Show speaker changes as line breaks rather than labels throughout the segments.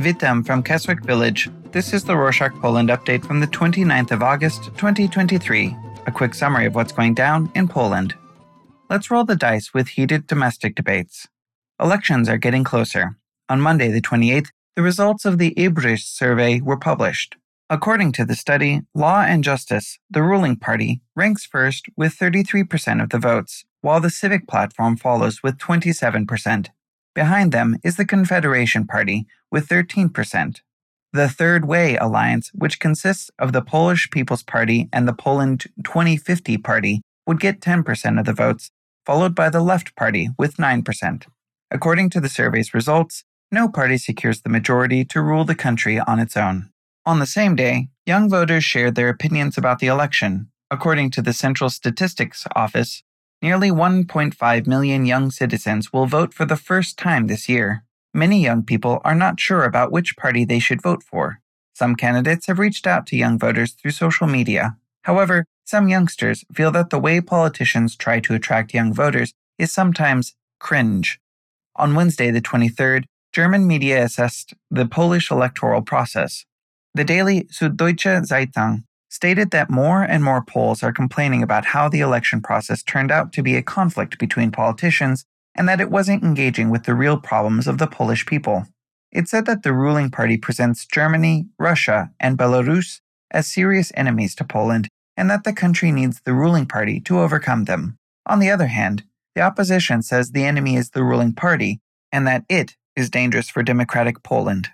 Witam from Keswick Village. This is the Rorshok Poland update from the 29th of August, 2023. A quick summary of what's going down in Poland. Let's roll the dice with heated domestic debates. Elections are getting closer. On Monday, the 28th, the results of the IBRIS survey were published. According to the study, Law and Justice, the ruling party, ranks first with 33% of the votes, while the Civic platform follows with 27%. Behind them is the Confederation Party with 13%. The Third Way Alliance, which consists of the Polish People's Party and the Poland 2050 Party, would get 10% of the votes, followed by the Left Party with 9%. According to the survey's results, no party secures the majority to rule the country on its own. On the same day, young voters shared their opinions about the election. According to the Central Statistics Office, Nearly 1.5 million young citizens will vote for the first time this year. Many young people are not sure about which party they should vote for. Some candidates have reached out to young voters through social media. However, some youngsters feel that the way politicians try to attract young voters is sometimes cringe. On Wednesday, the 23rd, German media assessed the Polish electoral process. The daily Süddeutsche Zeitung stated that more and more Poles are complaining about how the election process turned out to be a conflict between politicians and that it wasn't engaging with the real problems of the Polish people. It said that the ruling party presents Germany, Russia, and Belarus as serious enemies to Poland and that the country needs the ruling party to overcome them. On the other hand, the opposition says the enemy is the ruling party and that it is dangerous for democratic Poland.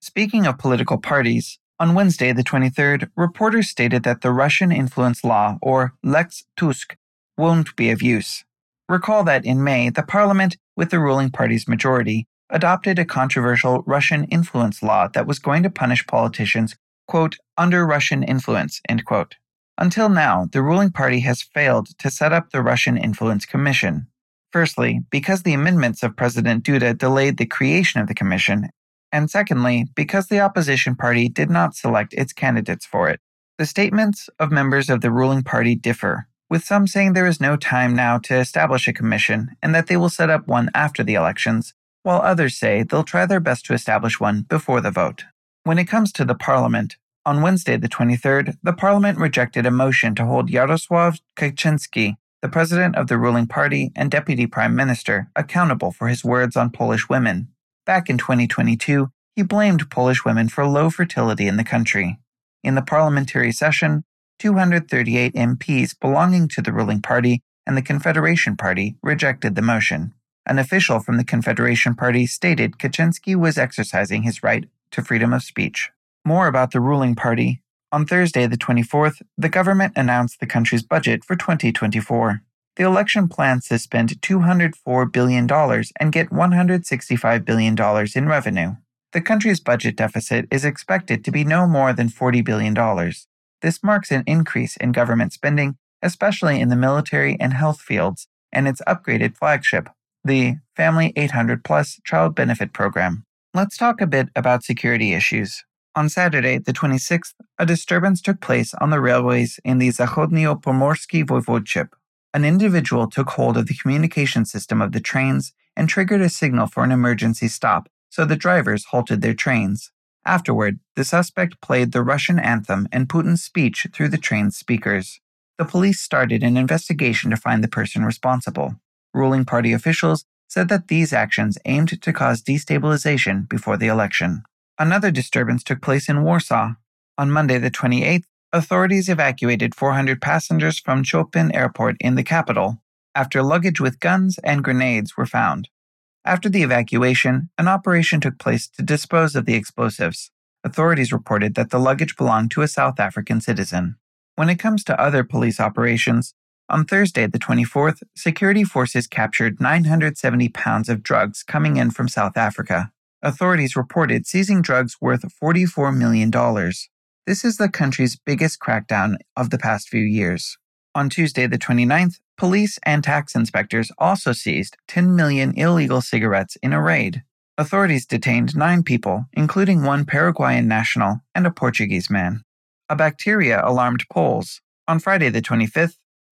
Speaking of political parties, on Wednesday, the 23rd, reporters stated that the Russian influence law, or Lex Tusk, won't be of use. Recall that in May, the parliament, with the ruling party's majority, adopted a controversial Russian influence law that was going to punish politicians, quote, under Russian influence, end quote. Until now, the ruling party has failed to set up the Russian Influence Commission. Firstly, because the amendments of President Duda delayed the creation of the commission, and secondly, because the opposition party did not select its candidates for it. The statements of members of the ruling party differ, with some saying there is no time now to establish a commission and that they will set up one after the elections, while others say they'll try their best to establish one before the vote. When it comes to the parliament, on Wednesday the 23rd, the parliament rejected a motion to hold Jarosław Kaczynski, the president of the ruling party and deputy prime minister, accountable for his words on Polish women. Back in 2022, he blamed Polish women for low fertility in the country. In the parliamentary session, 238 MPs belonging to the ruling party and the Confederation Party rejected the motion. An official from the Confederation Party stated Kaczynski was exercising his right to freedom of speech. More about the ruling party. On Thursday, the 24th, the government announced the country's budget for 2024 the election plans to spend $204 billion and get $165 billion in revenue. The country's budget deficit is expected to be no more than $40 billion. This marks an increase in government spending, especially in the military and health fields, and its upgraded flagship, the Family 800 Plus Child Benefit Program. Let's talk a bit about security issues. On Saturday, the 26th, a disturbance took place on the railways in the Zachodnio-Pomorski Voivodeship an individual took hold of the communication system of the trains and triggered a signal for an emergency stop, so the drivers halted their trains. Afterward, the suspect played the Russian anthem and Putin's speech through the train's speakers. The police started an investigation to find the person responsible. Ruling party officials said that these actions aimed to cause destabilization before the election. Another disturbance took place in Warsaw. On Monday, the 28th, authorities evacuated 400 passengers from Chopin Airport in the capital after luggage with guns and grenades were found. After the evacuation, an operation took place to dispose of the explosives. Authorities reported that the luggage belonged to a South African citizen. When it comes to other police operations, on Thursday, the 24th, security forces captured 970 pounds of drugs coming in from South Africa. Authorities reported seizing drugs worth $44 million. This is the country's biggest crackdown of the past few years. On Tuesday, the 29th, police and tax inspectors also seized 10 million illegal cigarettes in a raid. Authorities detained nine people, including one Paraguayan national and a Portuguese man. A bacteria alarmed Poles. On Friday, the 25th,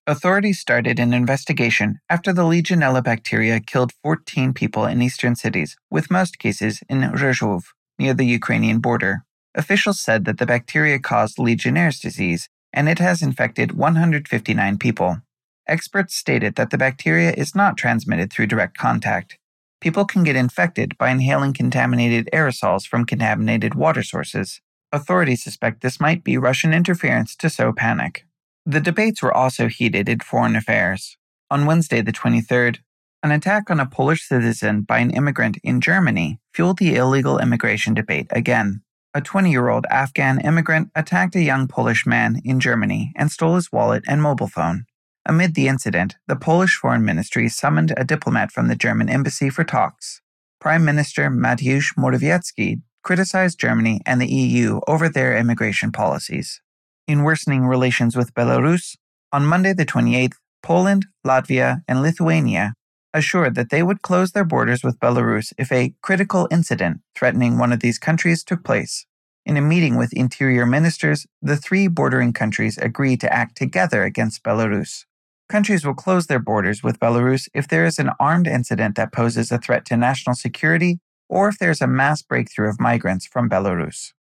authorities started an investigation after the Legionella bacteria killed 14 people in eastern cities, with most cases in Rzeszów near the Ukrainian border. Officials said that the bacteria caused Legionnaire's disease, and it has infected 159 people. Experts stated that the bacteria is not transmitted through direct contact. People can get infected by inhaling contaminated aerosols from contaminated water sources. Authorities suspect this might be Russian interference to sow panic. The debates were also heated in foreign affairs. On Wednesday, the 23rd, an attack on a Polish citizen by an immigrant in Germany fueled the illegal immigration debate again. A 20 year old Afghan immigrant attacked a young Polish man in Germany and stole his wallet and mobile phone. Amid the incident, the Polish Foreign Ministry summoned a diplomat from the German embassy for talks. Prime Minister Mateusz Morawiecki criticized Germany and the EU over their immigration policies. In worsening relations with Belarus, on Monday the 28th, Poland, Latvia, and Lithuania assured that they would close their borders with Belarus if a critical incident threatening one of these countries took place. In a meeting with interior ministers, the three bordering countries agreed to act together against Belarus. Countries will close their borders with Belarus if there is an armed incident that poses a threat to national security or if there's a mass breakthrough of migrants from Belarus.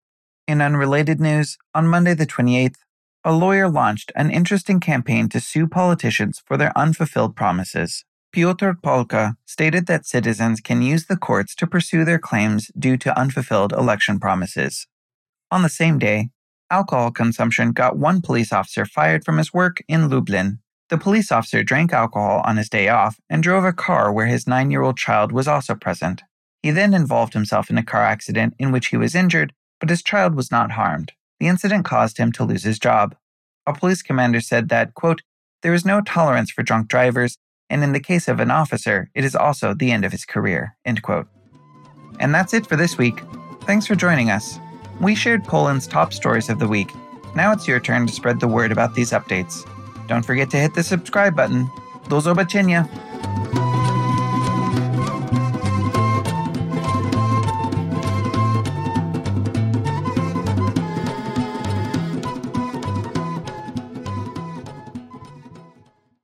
In unrelated news, on Monday the 28th, a lawyer launched an interesting campaign to sue politicians for their unfulfilled promises. Piotr Polka stated that citizens can use the courts to pursue their claims due to unfulfilled election promises. On the same day, alcohol consumption got one police officer fired from his work in Lublin the police officer drank alcohol on his day off and drove a car where his nine year old child was also present. He then involved himself in a car accident in which he was injured, but his child was not harmed. The incident caused him to lose his job. A police commander said that, quote, there is no tolerance for drunk drivers, and in the case of an officer, it is also the end of his career, end quote. And that's it for this week. Thanks for joining us. We shared Poland's top stories of the week. Now it's your turn to spread the word about these updates. Don't forget to hit the subscribe button. Do zobaczenia!